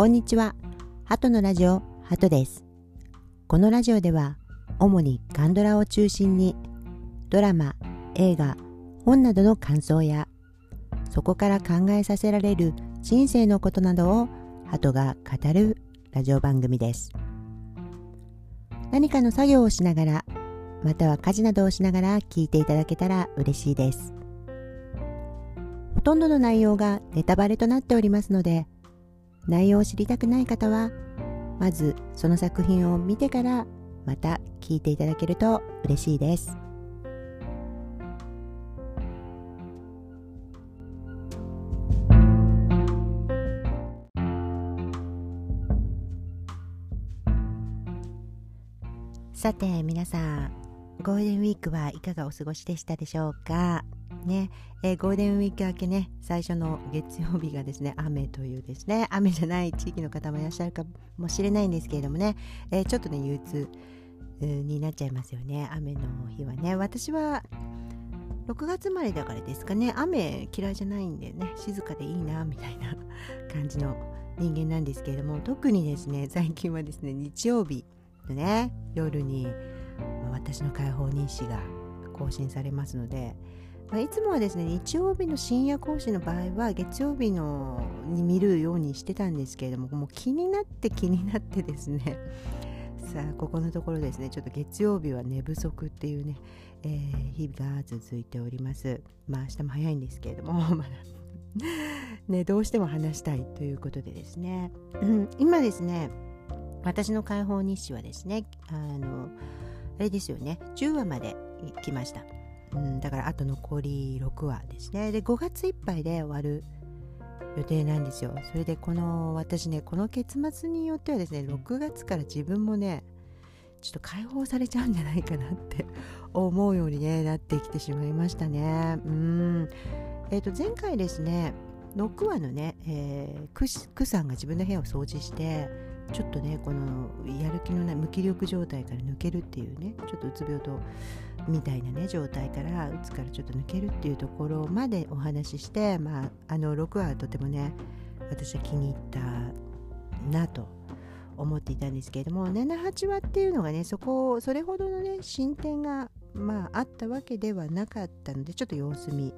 こんにちは。ハトのラジオ、ハトです。このラジオでは、主にカンドラを中心に、ドラマ、映画、本などの感想や、そこから考えさせられる人生のことなどを、ハトが語るラジオ番組です。何かの作業をしながら、または家事などをしながら聞いていただけたら嬉しいです。ほとんどの内容がネタバレとなっておりますので、内容を知りたくない方はまずその作品を見てからまた聞いていただけると嬉しいです。さて皆さんゴールデンウィークはいかがお過ごしでしたでしょうか？ね、えー、ゴールデンウィーク明けね、最初の月曜日がですね、雨というですね、雨じゃない地域の方もいらっしゃるかもしれないんですけれどもね、えー、ちょっとね、憂鬱になっちゃいますよね、雨の日はね。私は6月生まれだからですかね、雨嫌いじゃないんでね、静かでいいな、みたいな感じの人間なんですけれども、特にですね、最近はですね、日曜日のね、夜に、ま、私の解放日誌が更新されますので、まあ、いつもはですね日曜日の深夜講師の場合は月曜日のに見るようにしてたんですけれどももう気になって気になってですね さあここのところですねちょっと月曜日は寝不足っていうね、えー、日々が続いております。まあ明日も早いんですけれども まだ。ねどうしても話したいということでですね、うん、今ですね私の解放日誌はですねあのあれですよね10話まで来ました。うん、だからあと残り6話ですね。で5月いっぱいで終わる予定なんですよ。それでこの私ねこの結末によってはですね6月から自分もねちょっと解放されちゃうんじゃないかなって 思うように、ね、なってきてしまいましたね。うん。えっ、ー、と前回ですね6話のね、えー、クさんが自分の部屋を掃除してちょっとねこのやる気のない無気力状態から抜けるっていうねちょっとうつ病とみたいなね状態からうつからちょっと抜けるっていうところまでお話しして、まあ、あの6話はとてもね私は気に入ったなと思っていたんですけれども78話っていうのがねそこそれほどのね進展がまああったわけではなかったのでちょっと様子見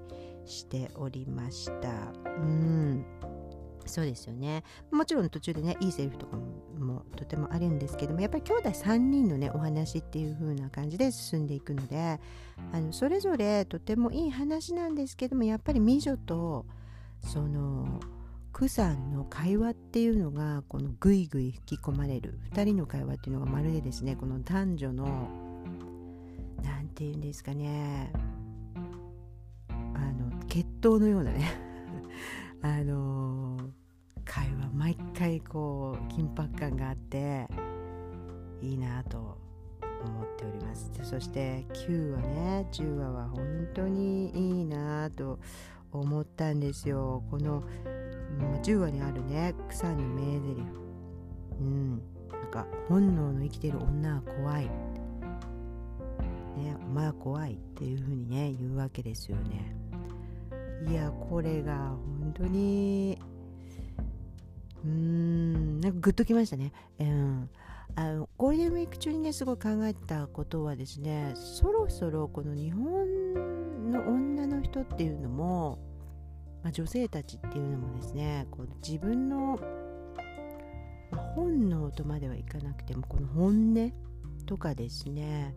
しておりました。うん。そうですよね。もちろん途中でねいいセリフとかももとてもあるんですけどもやっぱり兄弟3人のねお話っていう風な感じで進んでいくのであのそれぞれとてもいい話なんですけどもやっぱり美女とそのクさんの会話っていうのがこのぐいぐい吹き込まれる2人の会話っていうのがまるでですねこの男女の何て言うんですかねあの血統のようなね あの会話毎回こう緊迫感があっていいなと思っております。そして9話ね。10話は本当にいいなと思ったんですよ。この10話にあるね草の名台詞うん。なんか本能の生きてる女は怖い。ねお前は怖いっていう風にね言うわけですよね。いやこれが本当にうん。なんかグッときましたね、うん、あのゴールデンウィーク中にねすごい考えたことはですねそろそろこの日本の女の人っていうのも、まあ、女性たちっていうのもですねこう自分の、本能とまではいかなくてもこの本音とかですね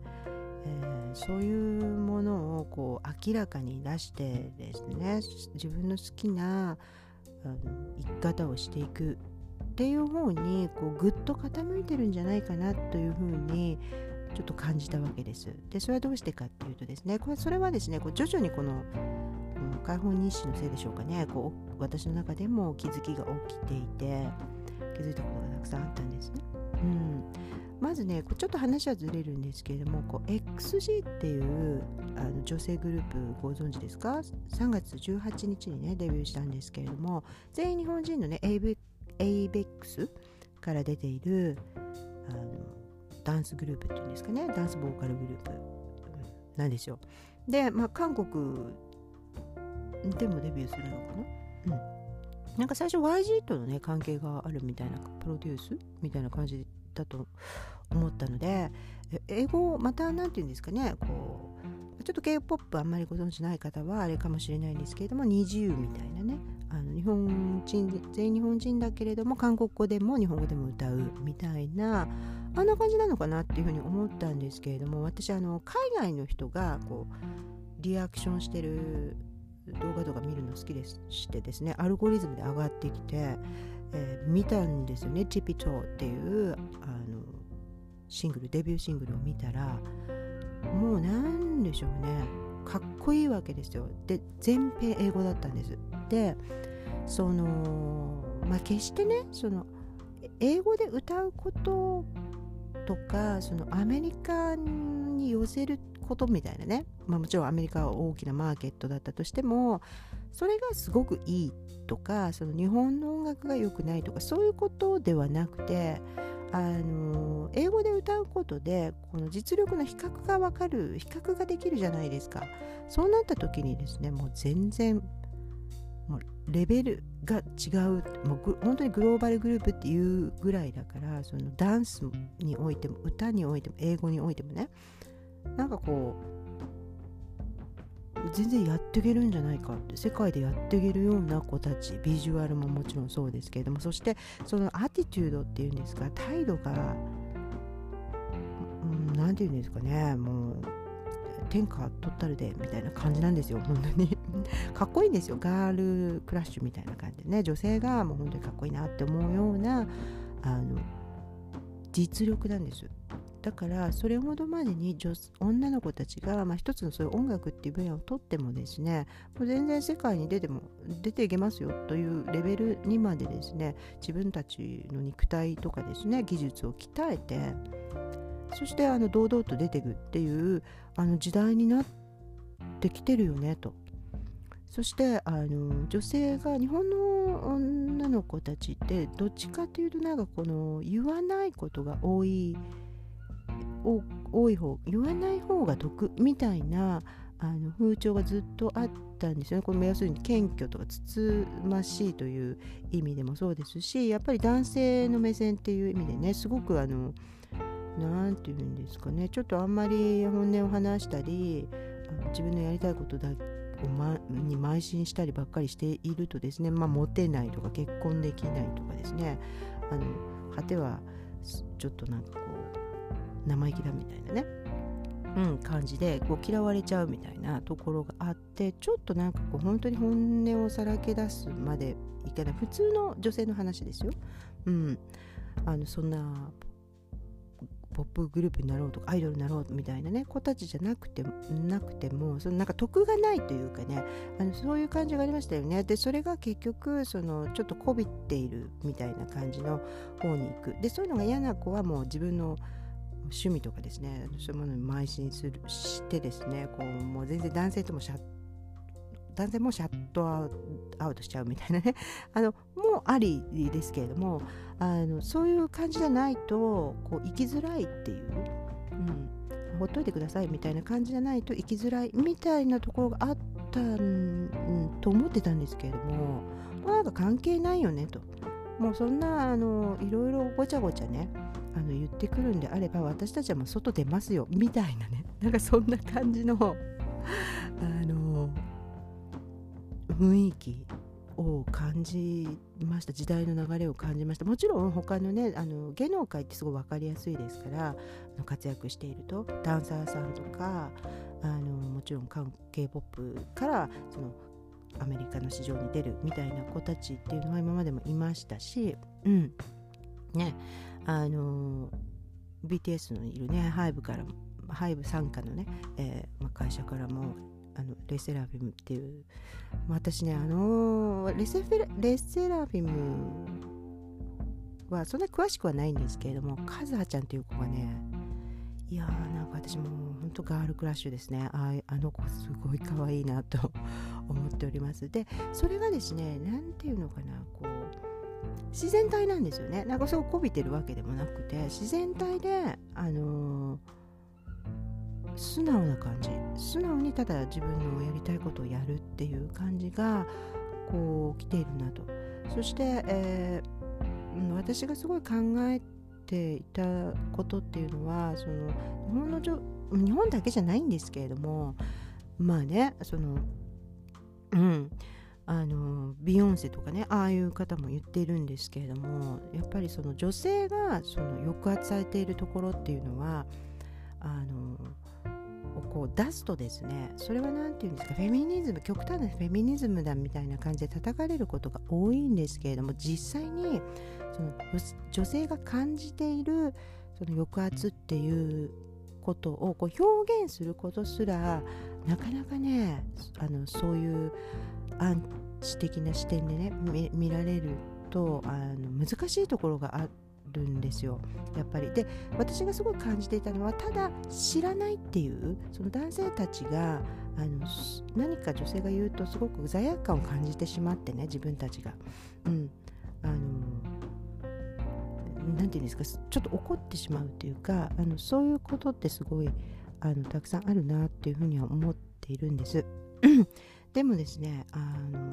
えー、そういうものをこう明らかに出してですね自分の好きなあの生き方をしていくっていう方にこうぐっと傾いてるんじゃないかなというふうにちょっと感じたわけです。でそれはどうしてかっていうとですねこれそれはですねこう徐々にこの、うん、解放日誌のせいでしょうかねこう私の中でも気づきが起きていて気づいたことがたくさんあったんですね。うんまずねちょっと話はずれるんですけれどもこう XG っていうあの女性グループご存知ですか？3月18日にねデビューしたんですけれども全員日本人のね ABEX から出ているあのダンスグループっていうんですかね？ダンスボーカルグループなんですよ。で、まあ、韓国でもデビューするのかな、うん。なんか最初 YG とのね関係があるみたいなプロデュースみたいな感じだと思ったので英語をまた何て言うんですかねこうちょっと K-POP あんまりご存知ない方はあれかもしれないんですけれども NiziU みたいなね。あの日本人全員日本人だけれども韓国語でも日本語でも歌うみたいなあんな感じなのかなっていうふうに思ったんですけれども私あの海外の人がこうリアクションしてる動画とか見るの好きでしてですねアルゴリズムで上がってきて、えー、見たんですよね「チピトー」っていうあのシングルデビューシングルを見たらもうなんでしょうね。かっこいいわけですよ。で全編英語だったんです。でそのまあ決してねその英語で歌うこととかそのアメリカに寄せることみたいなね、まあ、もちろんアメリカは大きなマーケットだったとしてもそれがすごくいいとかその日本の音楽が良くないとかそういうことではなくてあの英語で歌うことでこの実力の比較が分かる比較ができるじゃないですか。そうなった時にですねもう全然もうレベルが違うもう本当にグローバルグループっていうぐらいだからそのダンスにおいても歌においても英語においてもね。なんかこう全然やっていけるんじゃないかって世界でやっていけるような子たちビジュアルももちろんそうですけれどもそしてそのアティチュードっていうんですか態度が何、うん、て言うんですかねもう天下取ったるでみたいな感じなんですよ本当に。かっこいいんですよ。ガールクラッシュみたいな感じでね。女性がもう本当にかっこいいなって思うようなあの実力なんですだからそれほどまでに女女の子たちが、まあ、一つのそういう音楽っていう分野をとってもですねもう全然世界に出ても出ていけますよというレベルにまでですね自分たちの肉体とかですね技術を鍛えてそしてあの堂々と出てくっていうあの時代になってきてるよねと。そしてあの女性が日本の女の子たちってどっちかというとなんかこの言わないことが多い多い方言わない方が得みたいなあの風潮がずっとあったんですよね。これも要するに謙虚とかつつましいという意味でもそうですしやっぱり男性の目線っていう意味でねすごくあの何て言うんですかねちょっとあんまり本音を話したり自分のやりたいことだを、ま、に邁進したりばっかりしているとですねまあモテないとか結婚できないとかですねあの果てはちょっとなんか生意気だみたいなね。うん、感じでこう嫌われちゃうみたいなところがあってちょっとなんかこう本当に本音をさらけ出すまでいけない。普通の女性の話ですよ。うん、あのそんなポップグループになろうとかアイドルになろうみたいなね子たちじゃなくてなくてもそのなんか得がないというかねあのそういう感じがありましたよね。でそれが結局そのちょっとこびっているみたいな感じの方に行く。でそういうのが嫌な子はもう自分の趣味とかですねそういうものに邁進するしてですねこうもう全然男性ともシャッ男性もシャットアウトしちゃうみたいなね。あのもうありですけれどもあのそういう感じじゃないとこう生きづらいっていう、うん、ほっといてくださいみたいな感じじゃないと生きづらいみたいなところがあったん、と思ってたんですけれどもなんか関係ないよねと。もうそんなあのいろいろごちゃごちゃねあの言ってくるんであれば私たちはもう外出ますよみたいなね。なんかそんな感じのあの雰囲気を感じました。時代の流れを感じました。もちろん他のねあの芸能界ってすごい分かりやすいですから活躍しているとダンサーさんとかあのもちろん K-POP からそのアメリカの市場に出るみたいな子たちっていうのは今までもいましたし、うん。ね。あの BTS のいるねハイブからハイブ傘下のね、えーまあ、会社からもあのレセラフィムっていう私ねあのレセフェレセラフィムはそんな詳しくはないんですけれどもカズハちゃんっていう子がねいやーなんか私も本当ガールクラッシュですね。ああの子すごい可愛いなと思っております。でそれがですね何ていうのかなこう自然体なんですよね。なんかそうこびてるわけでもなくて自然体であのー素直な感じ。素直にただ自分のやりたいことをやるっていう感じがこう来ているなと。そして、えー、私がすごい考えていたことっていうのはその日本の日本だけじゃないんですけれどもまあねそのうん。あのビヨンセとかねああいう方も言っているんですけれどもやっぱりその女性がその抑圧されているところっていうのはあのこう出すとですね。それは何て言うんですかフェミニズム極端なフェミニズムだみたいな感じで叩かれることが多いんですけれども実際にその女性が感じているその抑圧っていうことをこう表現することすらなかなかねあのそういうアンチ的な視点でね見られるとあの難しいところがあるんですよ。やっぱり。で私がすごい感じていたのはただ知らないっていうその男性たちがあの何か女性が言うとすごく罪悪感を感じてしまってね自分たちが。うん。あの何て言うんですかちょっと怒ってしまうというかあのそういうことってすごいあのたくさんあるなっていうふうには思っているんです。でもですねあの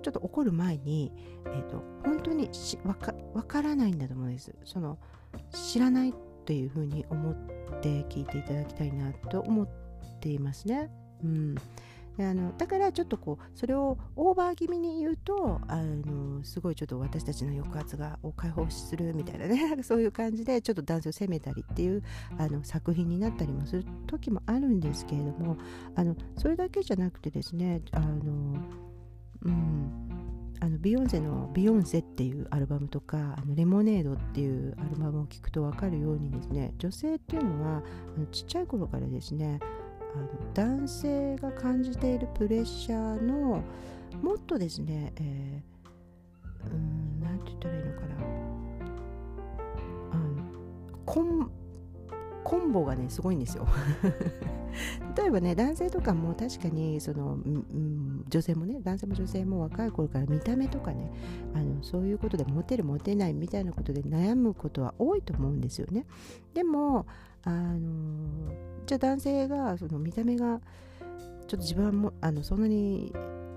ちょっと怒る前に、えーと、本当にしわかわからないんだと思うんですその知らないというふうに思って聞いていただきたいなと思っていますね。うんあのだからちょっとこうそれをオーバー気味に言うとあのすごいちょっと私たちの抑圧がを解放するみたいなね そういう感じでちょっと男性を責めたりっていうあの作品になったりもする時もあるんですけれどもあのそれだけじゃなくてですねあのうんあのビヨンセの「ビヨンセ」っていうアルバムとか「あのレモネード」っていうアルバムを聴くと分かるようにですね女性っていうのはあのちっちゃい頃からですねあの男性が感じているプレッシャーのもっとですね、えー、うん何て言ったらいいのかな。あのコンボがねすごいんですよ。例えばね男性とかも確かにその、うん、女性もね男性も女性も若い頃から見た目とかねあのそういうことでモテるモテないみたいなことで悩むことは多いと思うんですよね。でもあのじゃあ男性がその見た目がちょっと自分はもあのそんなに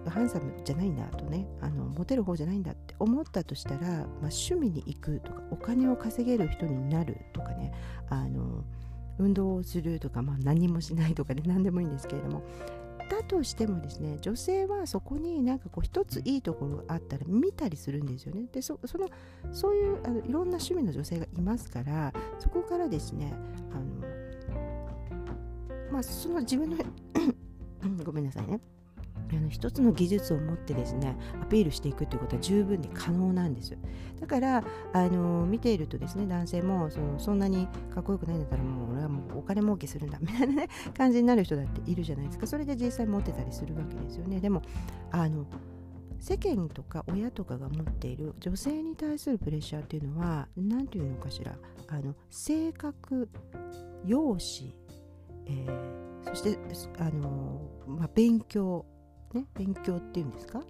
ハンサムじゃないんだとねあのモテる方じゃないんだって思ったとしたら、まあ、趣味に行くとかお金を稼げる人になるとかねあの運動をするとか、まあ、何もしないとか、ね、何でもいいんですけれどもだとしてもですね女性はそこになんかこう一ついいところがあったら見たりするんですよね。でそそのそういうあのいろんな趣味の女性がいますからそこからですねあのまあその自分の ごめんなさいね。あの一つの技術を持ってですねアピールしていくということは十分に可能なんです。だからあの見ているとですね男性もそのそんなにかっこよくないんだったらもう俺はもうお金儲けするんだみたいな、ね、感じになる人だっているじゃないですか。それで実際持ってたりするわけですよね。でもあの世間とか親とかが持っている女性に対するプレッシャーっていうのは何て言うのかしら。あの性格容姿、えー、そしてあの、まあ、勉強ね、勉強っていうんですか、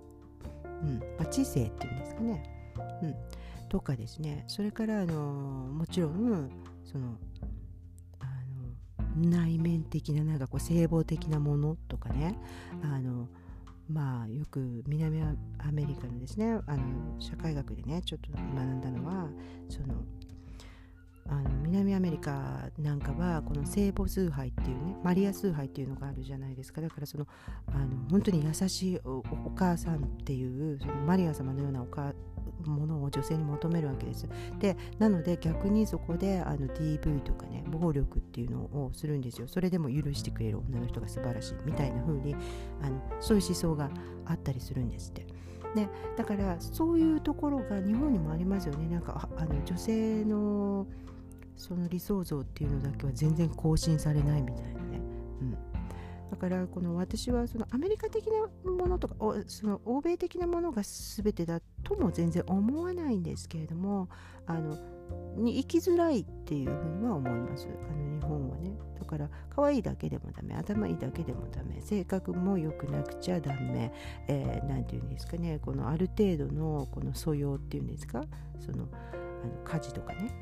うん。まあ、知性っていうんですかね、うん、とかですね。それからあのもちろんそのあの内面的ななんかこう性暴的なものとかね。あのまあよく南アメリカのですねあの社会学でねちょっと学んだのはそのあの南アメリカなんかはこの聖母崇拝っていうねマリア崇拝っていうのがあるじゃないですか。だからそのあの本当に優しいお母さんっていうそのマリア様のようなおかものを女性に求めるわけです。でなので逆にそこであの DV とかね暴力っていうのをするんですよ。それでも許してくれる女の人が素晴らしいみたいな風にあのそういう思想があったりするんですって。ね、だからそういうところが日本にもありますよね。なんかあの女性のその理想像っていうのだけは全然更新されないみたいなね、うん、だからこの私はそのアメリカ的なものとかその欧米的なものが全てだとも全然思わないんですけれどもあのに生きづらいっていうふうには思います。あの日本はね。だから可愛いだけでもダメ頭いいだけでもダメ性格も良くなくちゃダメ何、えー、て言うんですかね。このある程度のこの素養っていうんですか？そのあの家事とかね。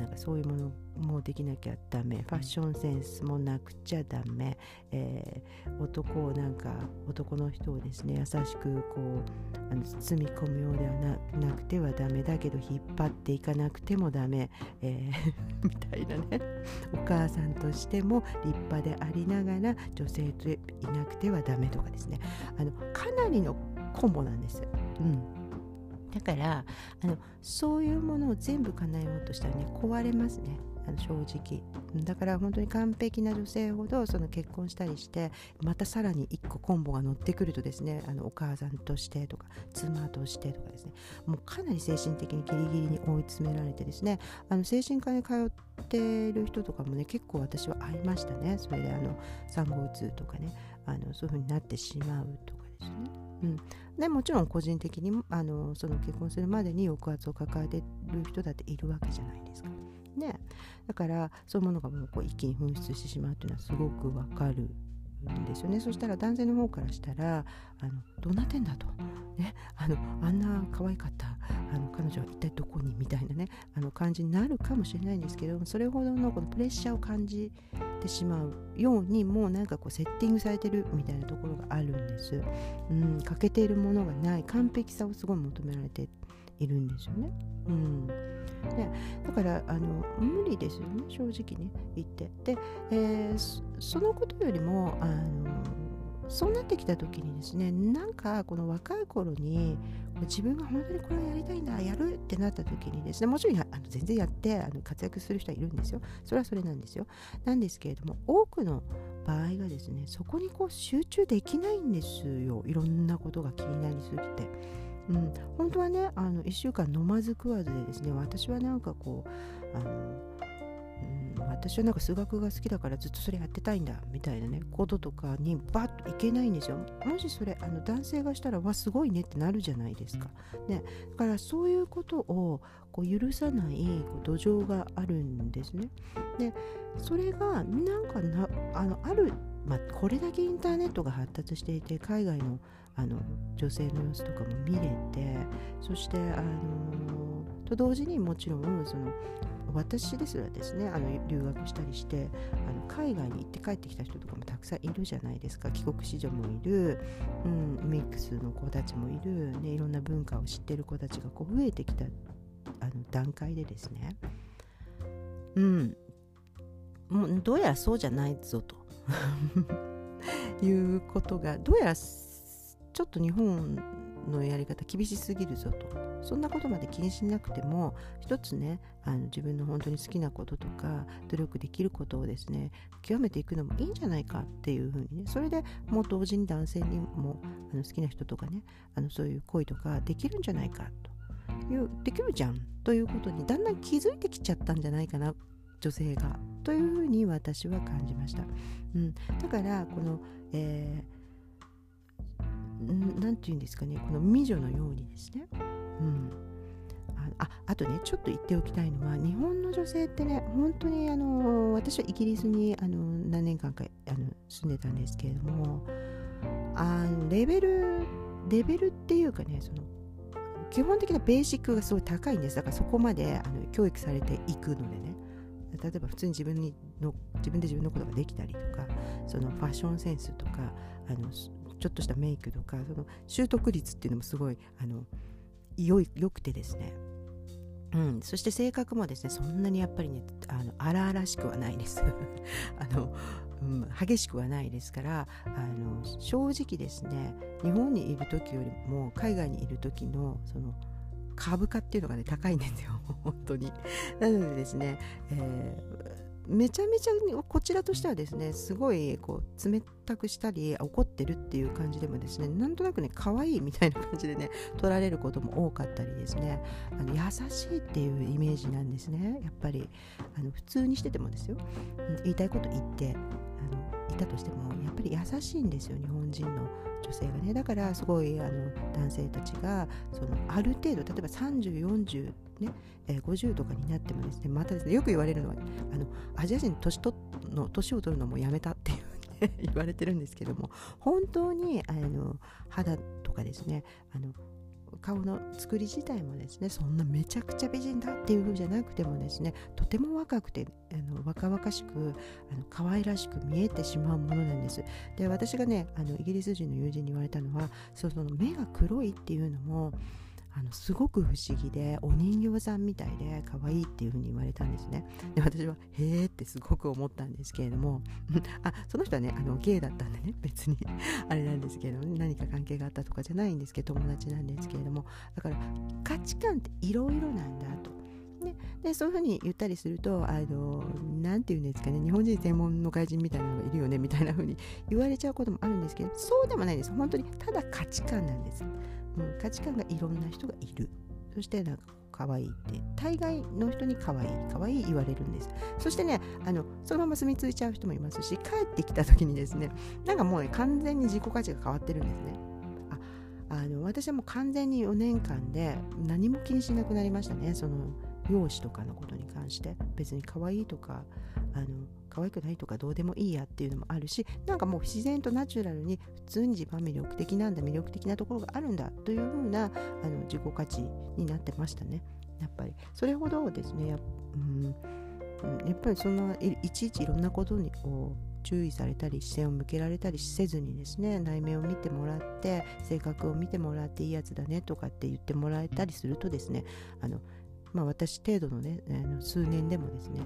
なんかそういうものもできなきゃダメ。ファッションセンスもなくちゃダメ、えー、男をなんか男の人をですね優しくこうあの包み込むようではななくてはダメ。だけど引っ張っていかなくてもダメ、えー、みたいなね。お母さんとしても立派でありながら女性といなくてはダメとかですね。あのかなりのコンボなんです。うんだからあのそういうものを全部叶えようとしたらね壊れますね。あの正直。だから本当に完璧な女性ほどその結婚したりしてまたさらに1個コンボが乗ってくるとですねあのお母さんとしてとか妻としてとかですね。もうかなり精神的にギリギリに追い詰められてですねあの精神科に通っている人とかもね結構私は会いましたね。それであの産後うつとかねあのそういう風になってしまうとかですね。うん、でもちろん個人的にあのその結婚するまでに抑圧を抱えてる人だっているわけじゃないですか。ね、だからそういうものがもうこう一気に噴出してしまうというのはすごくわかるんですよね。そしたら男性の方からしたらあのどうなってんだと、ね、あのあんな可愛かったあの彼女は一体どこに？みたいなねあの感じになるかもしれないんですけどそれほどのこのプレッシャーを感じてしまうようにもうなんかこうセッティングされてるみたいなところがあるんです、うん、欠けているものがない。完璧さをすごい求められているんですよね。うん、でだからあの無理ですよね正直ね言って。で、えー、そのことよりもあのそうなってきた時にですねなんかこの若い頃に自分が本当にこれをやりたいんだやるってなった時にですねもちろんあの全然やってあの活躍する人はいるんですよそれはそれなんですよなんですけれども多くの場合がですねそこにこう集中できないんですよいろんなことが気になりすぎて。うん、本当はねあの1週間飲まず食わずでですね私はなんかこうあの、うん、私はなんか数学が好きだからずっとそれやってたいんだみたいなねこととかにバッといけないんですよ。もしそれあの男性がしたらわすごいねってなるじゃないですか、ね、だからそういうことをこう許さないこう土壌があるんですね。でそれがなんかなあのあるまあ、これだけインターネットが発達していて海外のあの女性の様子とかも見れてそしてあのと同時にもちろんその私ですらですねあの留学したりしてあの海外に行って帰ってきた人とかもたくさんいるじゃないですか。帰国子女もいる、うん、ミックスの子たちもいる、ね、いろんな文化を知ってる子たちがこう増えてきたあの段階でですね。うん。もうどうやらそうじゃないぞと。いうことがどうやらちょっと日本のやり方厳しすぎるぞと。そんなことまで気にしなくても一つねあの自分の本当に好きなこととか努力できることをですね極めていくのもいいんじゃないかっていうふうにねそれでもう同時に男性にもあの好きな人とかねあのそういう恋とかできるんじゃないかというできるじゃんということにだんだん気づいてきちゃったんじゃないかな女性がというふうに私は感じました、うん、だからこの、えー何て言うんですかねこの美女のようにですね、うん、ああとねちょっと言っておきたいのは日本の女性ってね本当にあの私はイギリスにあの何年間かあの住んでたんですけれどもあレベルレベルっていうかねその基本的なベーシックがすごい高いんです。だからそこまであの教育されていくのでね。例えば普通に自分にの自分で自分のことができたりとかそのファッションセンスとかあのちょっとしたメイクとかその習得率っていうのもすごいあの良い良くてですね。うん、そして性格もですねそんなにやっぱりねあの荒々しくはないです。あの、うん、激しくはないですからあの正直ですね日本にいる時よりも海外にいる時のその株価っていうのがね高いんですよ。本当に。なのでですね、えーめちゃめちゃこちらとしてはですねすごいこう冷たくしたり怒ってるっていう感じでもですねなんとなくね可愛いみたいな感じでね取られることも多かったりですね。あの優しいっていうイメージなんですね。やっぱりあの普通にしててもですよ、言いたいこと言ってあのいたとしてもやっぱり優しいんですよ日本人の女性がね。だからすごいあの男性たちがそのある程度例えば3040ね、えー、50とかになってもですねまたですねよく言われるのはあのアジア人年との年を取るのもやめたっていう 言われてるんですけども本当にあの肌とかですねあの顔の作り自体もですねそんなめちゃくちゃ美人だっていう風じゃなくてもですねとても若くてあの若々しくあの可愛らしく見えてしまうものなんです。で私がねあのイギリス人の友人に言われたのはその目が黒いっていうのもあのすごく不思議でお人形さんみたいで可愛いっていう風に言われたんですね。で私はへえってすごく思ったんですけれども あその人はねあのゲイだったんでね別に あれなんですけど、何か関係があったとかじゃないんですけど友達なんですけれどもだから価値観っていろいろなんだと。ね、でそういうふうに言ったりするとあのなんていうんですかね日本人専門の外人みたいなのがいるよねみたいなふうに言われちゃうこともあるんですけどそうでもないです。本当にただ価値観なんです。うん、価値観がいろんな人がいる。そしてなんか可愛いって大概の人に可愛い可愛い言われるんです。そしてねあのそのまま住み着いちゃう人もいますし帰ってきた時にですねなんかもう、ね、完全に自己価値が変わってるんですね。ああの私はもう完全に4年間で何も気にしなくなりましたね。その容姿とかのことに関して。別に可愛いとかあの可愛くないとかどうでもいいやっていうのもあるしなんかもう自然とナチュラルに普通に自分は魅力的なんだ魅力的なところがあるんだというふうなあの自己価値になってましたね。やっぱり。それほどですねや,、うん、やっぱりそんないちいちいろんなことにこう注意されたり視線を向けられたりせずにですね内面を見てもらって性格を見てもらっていいやつだねとかって言ってもらえたりするとですねあのまあ私程度のねあの数年でもですね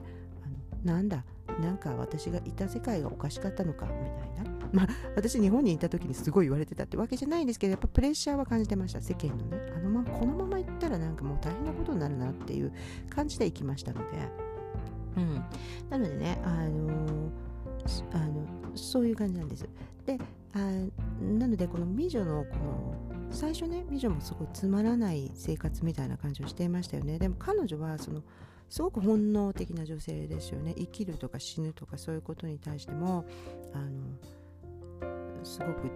なんだなんか私がいた世界がおかしかったのかみたいな。まあ私日本にいた時にすごい言われてたってわけじゃないんですけどやっぱプレッシャーは感じてました世間のね。あのままこのまま行ったらなんかもう大変なことになるなっていう感じで行きましたので。うん。なのでねあのあのそういう感じなんです。であなのでこの美女のこの最初ね美女もすごいつまらない生活みたいな感じをしていましたよね。でも彼女はそのすごく本能的な女性ですよね。生きるとか死ぬとかそういうことに対してもあのすごく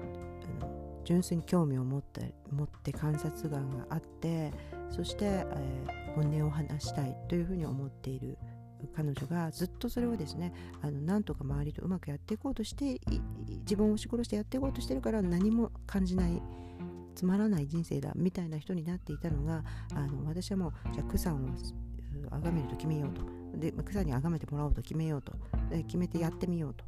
あの純粋に興味を持って持って観察眼があってそして、えー、本音を話したいというふうに思っている彼女がずっとそれをですねあのなんとか周りとうまくやっていこうとして自分を押し殺してやっていこうとしてるから何も感じないつまらない人生だみたいな人になっていたのがあの私はもうじゃあクさんを崇めると決めようと。で草に崇めてもらおうと決めようと。で決めてやってみようと。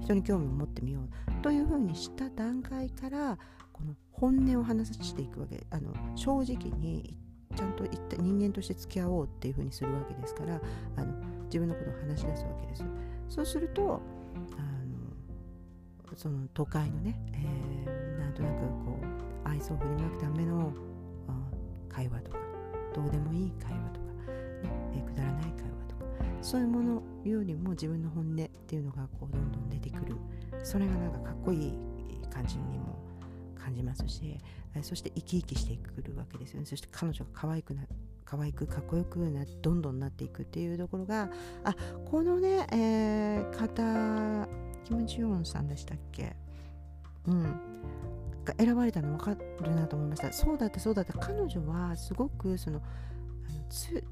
人に興味を持ってみようと。いうふうにした段階からこの本音を話させていくわけ。あの正直にちゃんと言った人間として付き合おうっていうふうにするわけですからあの自分のことを話し出すわけですそうするとあのその都会のね、えー、なんとなくこう愛想を振りまくための会話とかどうでもいい会話とかえくだらない会話とかそういうものよりも自分の本音っていうのがこうどんどん出てくる。それがなんかかっこいい感じにも感じますしそして生き生きしてくるわけですよね。そして彼女が可愛くな可愛くかっこよくなどんどんなっていくっていうところがあこのね、えー、方キム・ジヨンさんでしたっけ？うん。が選ばれたの分かるなと思いました。そうだったそうだった。彼女はすごくそのあのつ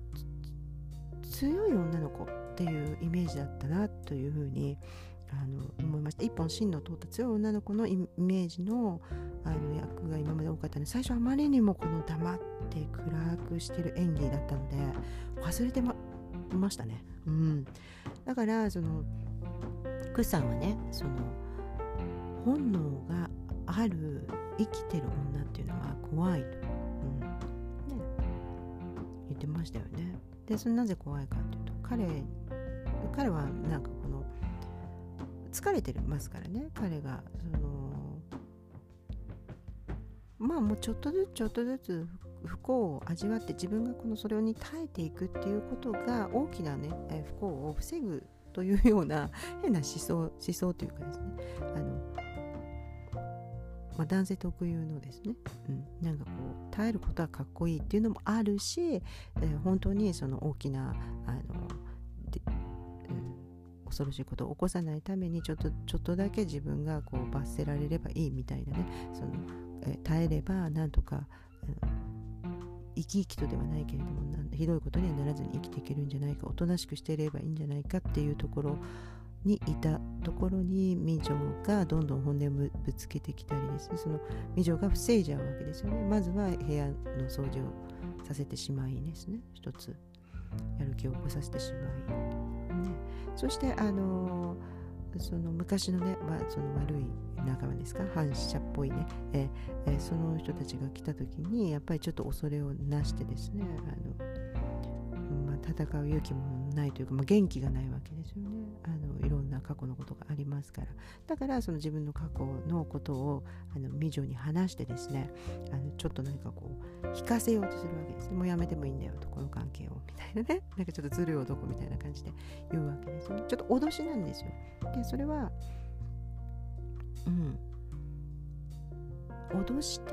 強い女の子っていうイメージだったなというふうにあの思いました。一本芯の通った強い女の子のイメージのあの役が今まで多かったので最初あまりにもこの黙って暗くしてる演技だったので忘れてまましたね、うん、だからそのクさんはねその本能がある生きてる女っていうのは怖いと、うん。ね、言ってましたよね。でそれなぜ怖いかというと彼彼はなんかこの疲れてますからね。彼がそのまあもうちょっとずつちょっとずつ不幸を味わって自分がこのそれに耐えていくっていうことが大きなね不幸を防ぐというような変な思想思想というかですね。あのまあ、男性特有のですね、うん、なんかこう耐えることはかっこいいっていうのもあるし、えー、本当にその大きなあので、うん、恐ろしいことを起こさないためにちょっとちょっとだけ自分がこう罰せられればいいみたいなね。その、え、耐えればなんとか、うん生き生きとではないけれどもひどいことにはならずに生きていけるんじゃないかおとなしくしていればいいんじゃないかっていうところにいたところに美女がどんどん本音をぶつけてきたりですね。その美女が防いじゃうわけですよね。まずは部屋の掃除をさせてしまいですね。一つやる気を起こさせてしまい、ね、そしてあのその昔のね、まあ、その悪い仲間ですか？反社っぽいね、ええその人たちが来た時にやっぱりちょっと恐れをなしてですねあの、まあ、戦う勇気もないというか、まあ、元気がないわけですよね。あのいろんな過去のことがありますから。だからその自分の過去のことをあの未女に話してですねあのちょっと何かこう引かせようとするわけですね。もうやめてもいいんだよとこの関係を。みたいなね。なんかちょっとずるい男みたいな感じで言うわけですよね。ちょっと脅しなんですよ。でそれはうん。脅して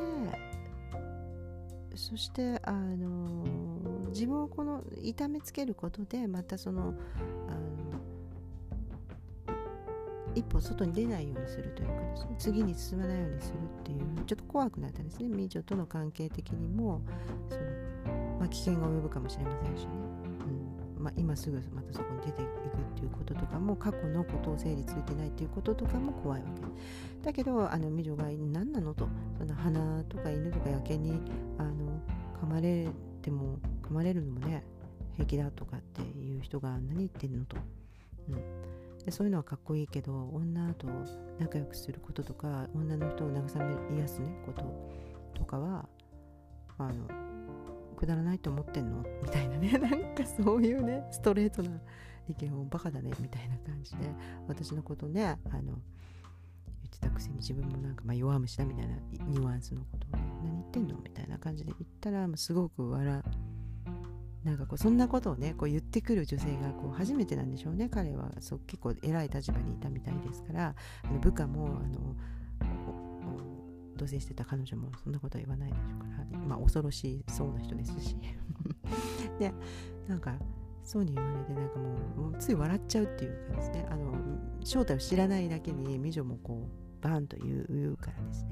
そしてあの自分をこの痛めつけることでまたその一歩外に出ないようにするというかですね次に進まないようにするっていうちょっと怖くなったんですね。美女との関係的にもその、まあ、危険が及ぶかもしれませんしね、まあ、今すぐまたそこに出ていくっていうこととかも過去のことを整理ついてないっていうこととかも怖いわけ。だけどあの美女が何なのとその花とか犬とか野犬にあの噛まれても噛まれるのもね平気だとかっていう人が何言ってんのと、うん、でそういうのはかっこいいけど女と仲良くすることとか女の人を慰め癒すねこととかはあのくだらないと思ってんの？みたいなね。なんかそういうねストレートな意見をバカだねみたいな感じで私のことねあの言ってたくせに自分もなんかまあ弱虫だみたいなニュアンスのことをね何言ってんのみたいな感じで言ったらすごく笑なんかこうそんなことをねこう言ってくる女性がこう初めてなんでしょうね。彼はそう結構偉い立場にいたみたいですからあの部下もあの同棲してた彼女もそんなことは言わないでしょうから。まあ恐ろしそうな人ですし。でなんかそうに言われてなんかもうつい笑っちゃうっていうかですね。あの正体を知らないだけに美女もこうバーンと言う言うからですね、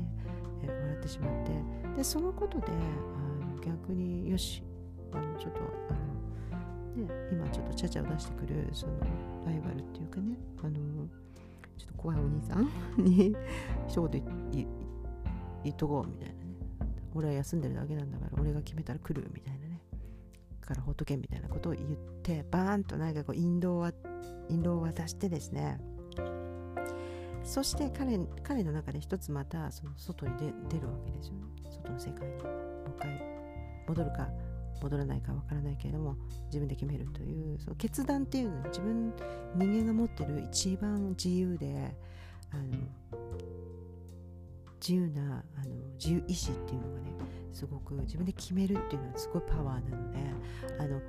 笑ってしまって。でそのことであの逆によしあのちょっとあの、ね、今ちょっとちゃちゃを出してくるそのライバルっていうかねあのちょっと怖いお兄さんに 一言言っとこうみたいなね。俺は休んでるだけなんだから俺が決めたら来るみたいなね。からほっとけみたいなことを言ってバーンとなんかこう引導は引導を渡してですね。そして彼彼の中で一つまたその外に出るわけですよね。外の世界に。もう一回戻るか戻らないかわからないけれども自分で決めるというその決断っていうのは自分人間が持ってる一番自由であの自由なあの自由意志っていうのがねすごく自分で決めるっていうのはすごいパワーなのであの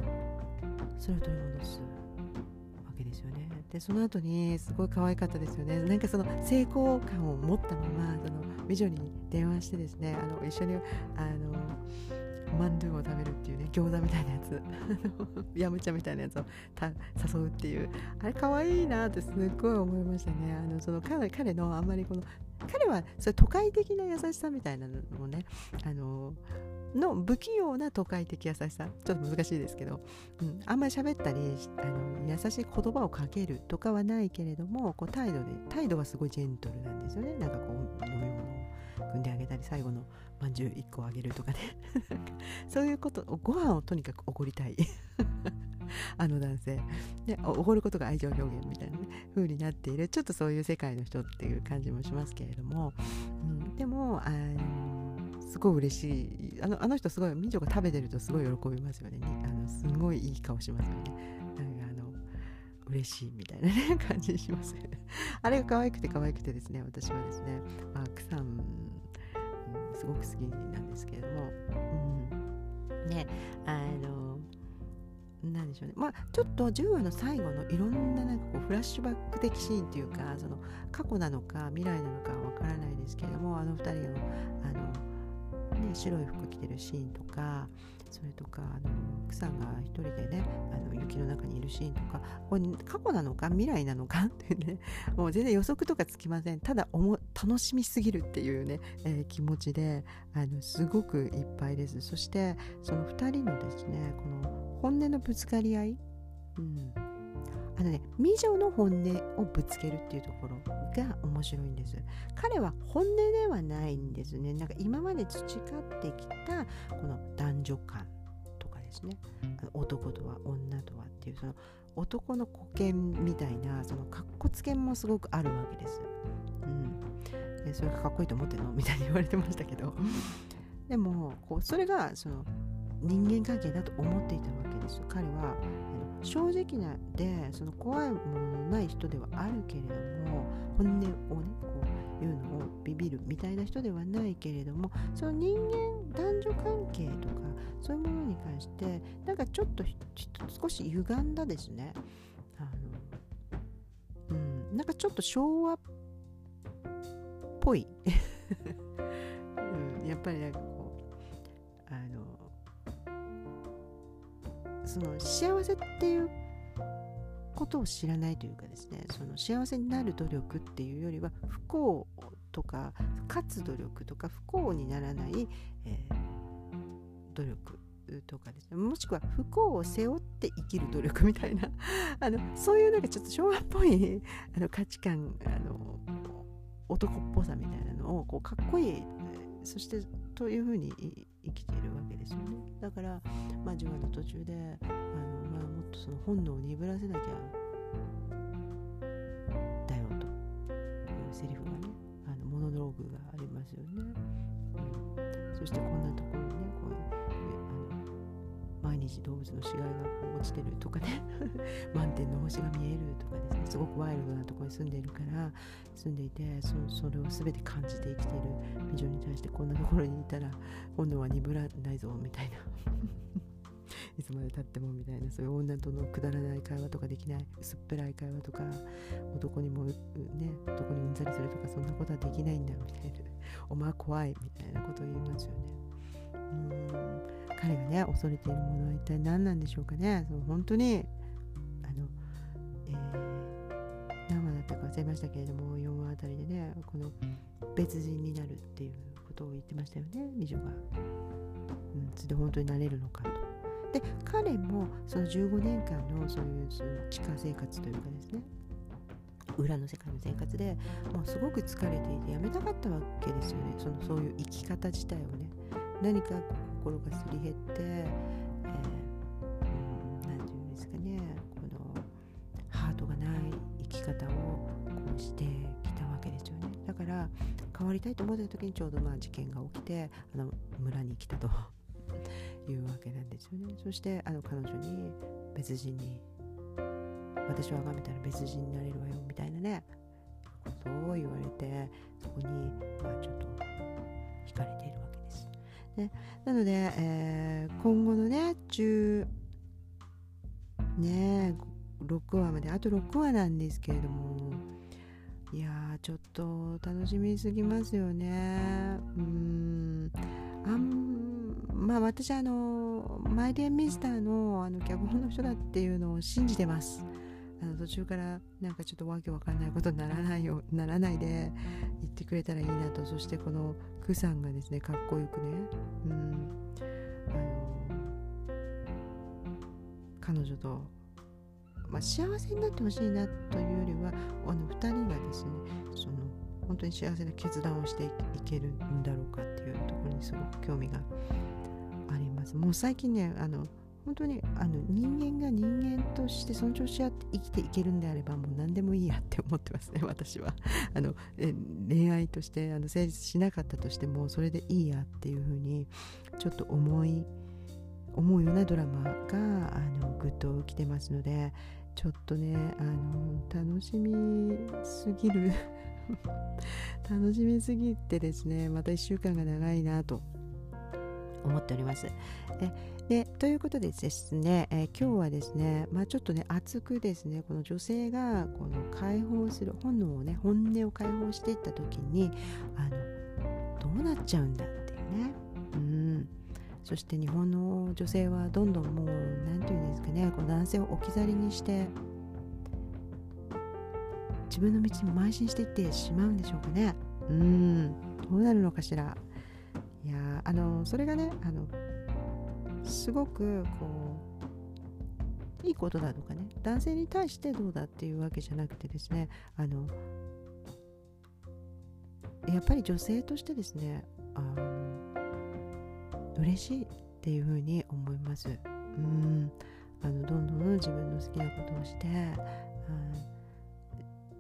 それを取り戻すわけですよね。でその後にすごい可愛かったですよね。なんかその成功感を持ったままその美女に電話してですねあの一緒にあのマンドゥを食べるっていうね餃子みたいなやつ。ヤムチャみたいなやつを誘うっていう。あれ可愛いなってすっごい思いましたね。あのその彼彼のあんまりこの彼はそれ都会的な優しさみたいなのもねあのの不器用な都会的優しさ。ちょっと難しいですけど、うん、あんまり喋ったりあの優しい言葉をかけるとかはないけれどもこう態度で態度はすごいジェントルなんですよね。なんかこう飲み物を組んであげたり最後のまんじゅう1個あげるとかね。そういうことご飯をとにかくおごりたい。あの男性。でおごることが愛情表現みたいなね風になっている。ちょっとそういう世界の人っていう感じもしますけれども、うん、でもあのすごい嬉しい。あのあの人すごいみちょが食べてるとすごい喜びますよね。あのすごいいい顔しますよね。なんかあの嬉しいみたいな、ね、感じしますよね。あれが可愛くて可愛くてですね私はですねマークさんすごく好きなんですけれども、うん、ねあのなんでしょうね。まあちょっと10話の最後のいろんななんかこうフラッシュバック的シーンというかその過去なのか未来なのかわからないですけれどもあの2人のあの、ね、白い服着てるシーンとかそれとかあの奥さんが一人でねあの雪の中にいるシーンとかこれ過去なのか未来なのかってね もう全然予測とかつきません。ただ楽しみすぎるっていうね、えー、気持ちであのすごくいっぱいです。そしてその2人のですねこの本音のぶつかり合い、うん、あのね美女の本音をぶつけるっていうところが面白いんです。彼は本音ではないんですね。なんか今まで培ってきたこの男女観とかですね。男とは女とはっていうその男の固見みたいなそのかっこつけもすごくあるわけです、うん、でそれがかっこいいと思ってるの？みたいに言われてましたけど。でもこうそれがその人間関係だと思っていたわけです。彼は正直なでその怖いもののない人ではあるけれども本音をねこういうのをビビるみたいな人ではないけれどもその人間男女関係とかそういうものに関してなんかちょっと少し歪んだですね。あの、うん、なんかちょっと昭和っぽい、うん、やっぱりなんかその幸せっていうことを知らないというかですねその幸せになる努力っていうよりは不幸とか勝つ努力とか不幸にならない、えー、努力とかですね。もしくは不幸を背負って生きる努力みたいな あのそういうなんかちょっと昭和っぽいあの価値観あの男っぽさみたいなのをこうかっこいいそしてというふうにですよね。だから、まあ、自分の途中であの、まあ、もっとその本能を鈍らせなきゃだよと。いうセリフがねあのモノローグがありますよね、うん、そしてこんなところにねこう毎日動物の死骸が落ちてるとかね。満天の星が見えるとかですね。すごくワイルドなところに住んでいるから住んでいてそそれを全て感じて生きている。美女に対してこんなところにいたら今度は鈍らないぞみたいな。いつまでたってもみたいな。そういう女とのくだらない会話とかできない。薄っぺらい会話とか男にもね男にうんざりするとかそんなことはできないんだみたいな。お前怖いみたいなことを言いますよね。うん。彼がね恐れているものは一体何なんでしょうかね。その本当にあの、えー、何話だったか忘れましたけれども4話あたりでねこの別人になるっていうことを言ってましたよね美女が、うん、それで本当になれるのかと。で彼もその15年間のそういうその地下生活というかですね。裏の世界の生活でもうすごく疲れていてやめたかったわけですよね。そのそういう生き方自体をね。何か心がすり減って、えー、うん、て言うんですかねこのハートがない生き方をこうしてきたわけですよね。だから変わりたいと思ってた時にちょうどまあ事件が起きてあの村に来たと いうわけなんですよね。そしてあの彼女に別人に私を崇めたら別人になれるわよみたいなねことを言われてそこにまあちょっとね、なので、えー、今後のね10ね6話まであと6話なんですけれどもいやーちょっと楽しみすぎますよね。うん。あんまあ私あのマイディアミスターのあの脚本の人だっていうのを信じてます。あの途中からなんかちょっとわけわかんないことにならないよならないで言ってくれたらいいなと。そしてこのクさんがですねかっこよくね。うん。あの彼女と、まあ、幸せになってほしいなというよりはあの2人がですねその本当に幸せな決断をしていけるんだろうかっていうところにすごく興味があります。もう最近ねあの本当にあの人間が人間として尊重し合って生きていけるんであればもう何でもいいやって思ってますね 私は あの恋愛としてあの成立しなかったとしてもそれでいいやっていうふうにちょっと思い思うようなドラマがあのぐっと来てますのでちょっとねあの楽しみすぎる 楽しみすぎてですねまた1週間が長いなと思っております。でということでですね、えー、今日はですね、まあ、ちょっとね熱くですねこの女性がこの解放する本能をね本音を解放していった時にあのどうなっちゃうんだっていうね。うん。そして日本の女性はどんどんもう何て言うんですかねこう男性を置き去りにして自分の道に邁進していってしまうんでしょうかね。うん。どうなるのかしら。いやあのそれがねあのすごくこういいことだとかね。男性に対してどうだっていうわけじゃなくてですねあのやっぱり女性としてですねあの嬉しいっていうふうに思います。うん。あのどんどん自分の好きなことをして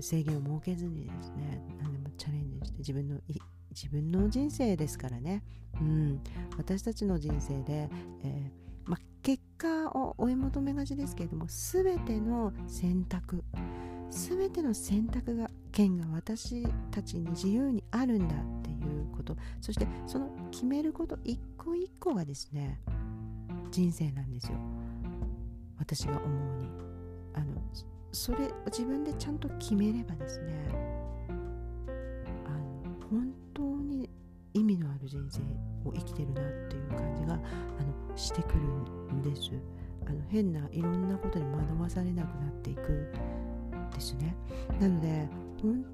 制限を設けずにですね何でもチャレンジして自分のい自分の人生ですからね、うん、私たちの人生で、えー、ま、結果を追い求めがちですけれども全ての選択全ての選択が権が私たちに自由にあるんだっていうことそしてその決めること一個一個がですね人生なんですよ。私が思うに。あのそれを自分でちゃんと決めればですねる人生を生きてるなっていう感じがあのしてくるんです。あの変ないろんなことに惑わされなくなっていくですね。なので本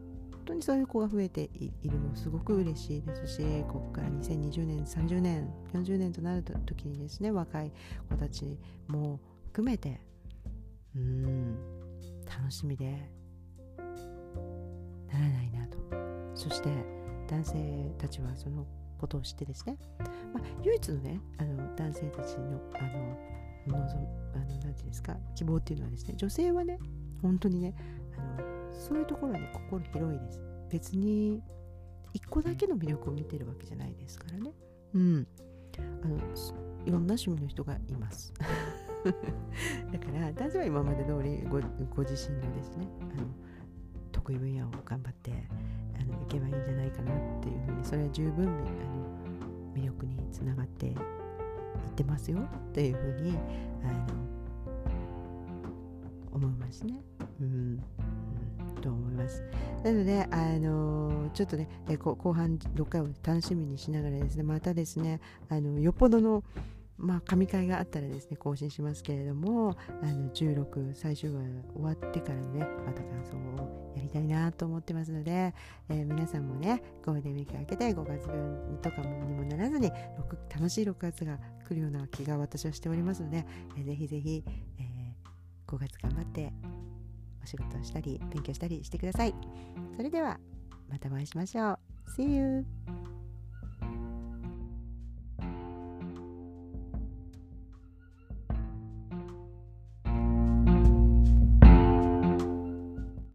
当にそういう子が増えているのすごく嬉しいですしここから2020年30年40年となる時にですね若い子たちも含めてうん楽しみでならないなと。そして男性たちはそのことを知ってですね、まあ、唯一のねあの男性たちのあの望あのなんていうんですか希望っていうのはですね女性はね本当にねあのそういうところに心広いです。別に一個だけの魅力を見てるわけじゃないですからね。うん。あのいろんな趣味の人がいます。だから男性は今まで通りごご自身のですねあの得意分野を頑張ってあのいけばいいんじゃないかなっていうふうにそれは十分あの魅力につながっていってますよっていうふうにあの思いますね。うん、と思います。なので、あのー、ちょっとね、え後半6回を楽しみにしながらですね、またですね、あのよっぽどのまあ、神会があったらですね、更新しますけれども、あの16最終話終わってからね、また感想をやりたいなと思ってますので、えー、皆さんもね、ゴールデンウィーク明けて5月分とかもにもならずに、楽しい6月が来るような気が私はしておりますので、えー、ぜひぜひ、えー5月頑張ってお仕事をしたり勉強したりしてください。それではまたお会いしましょう。See you!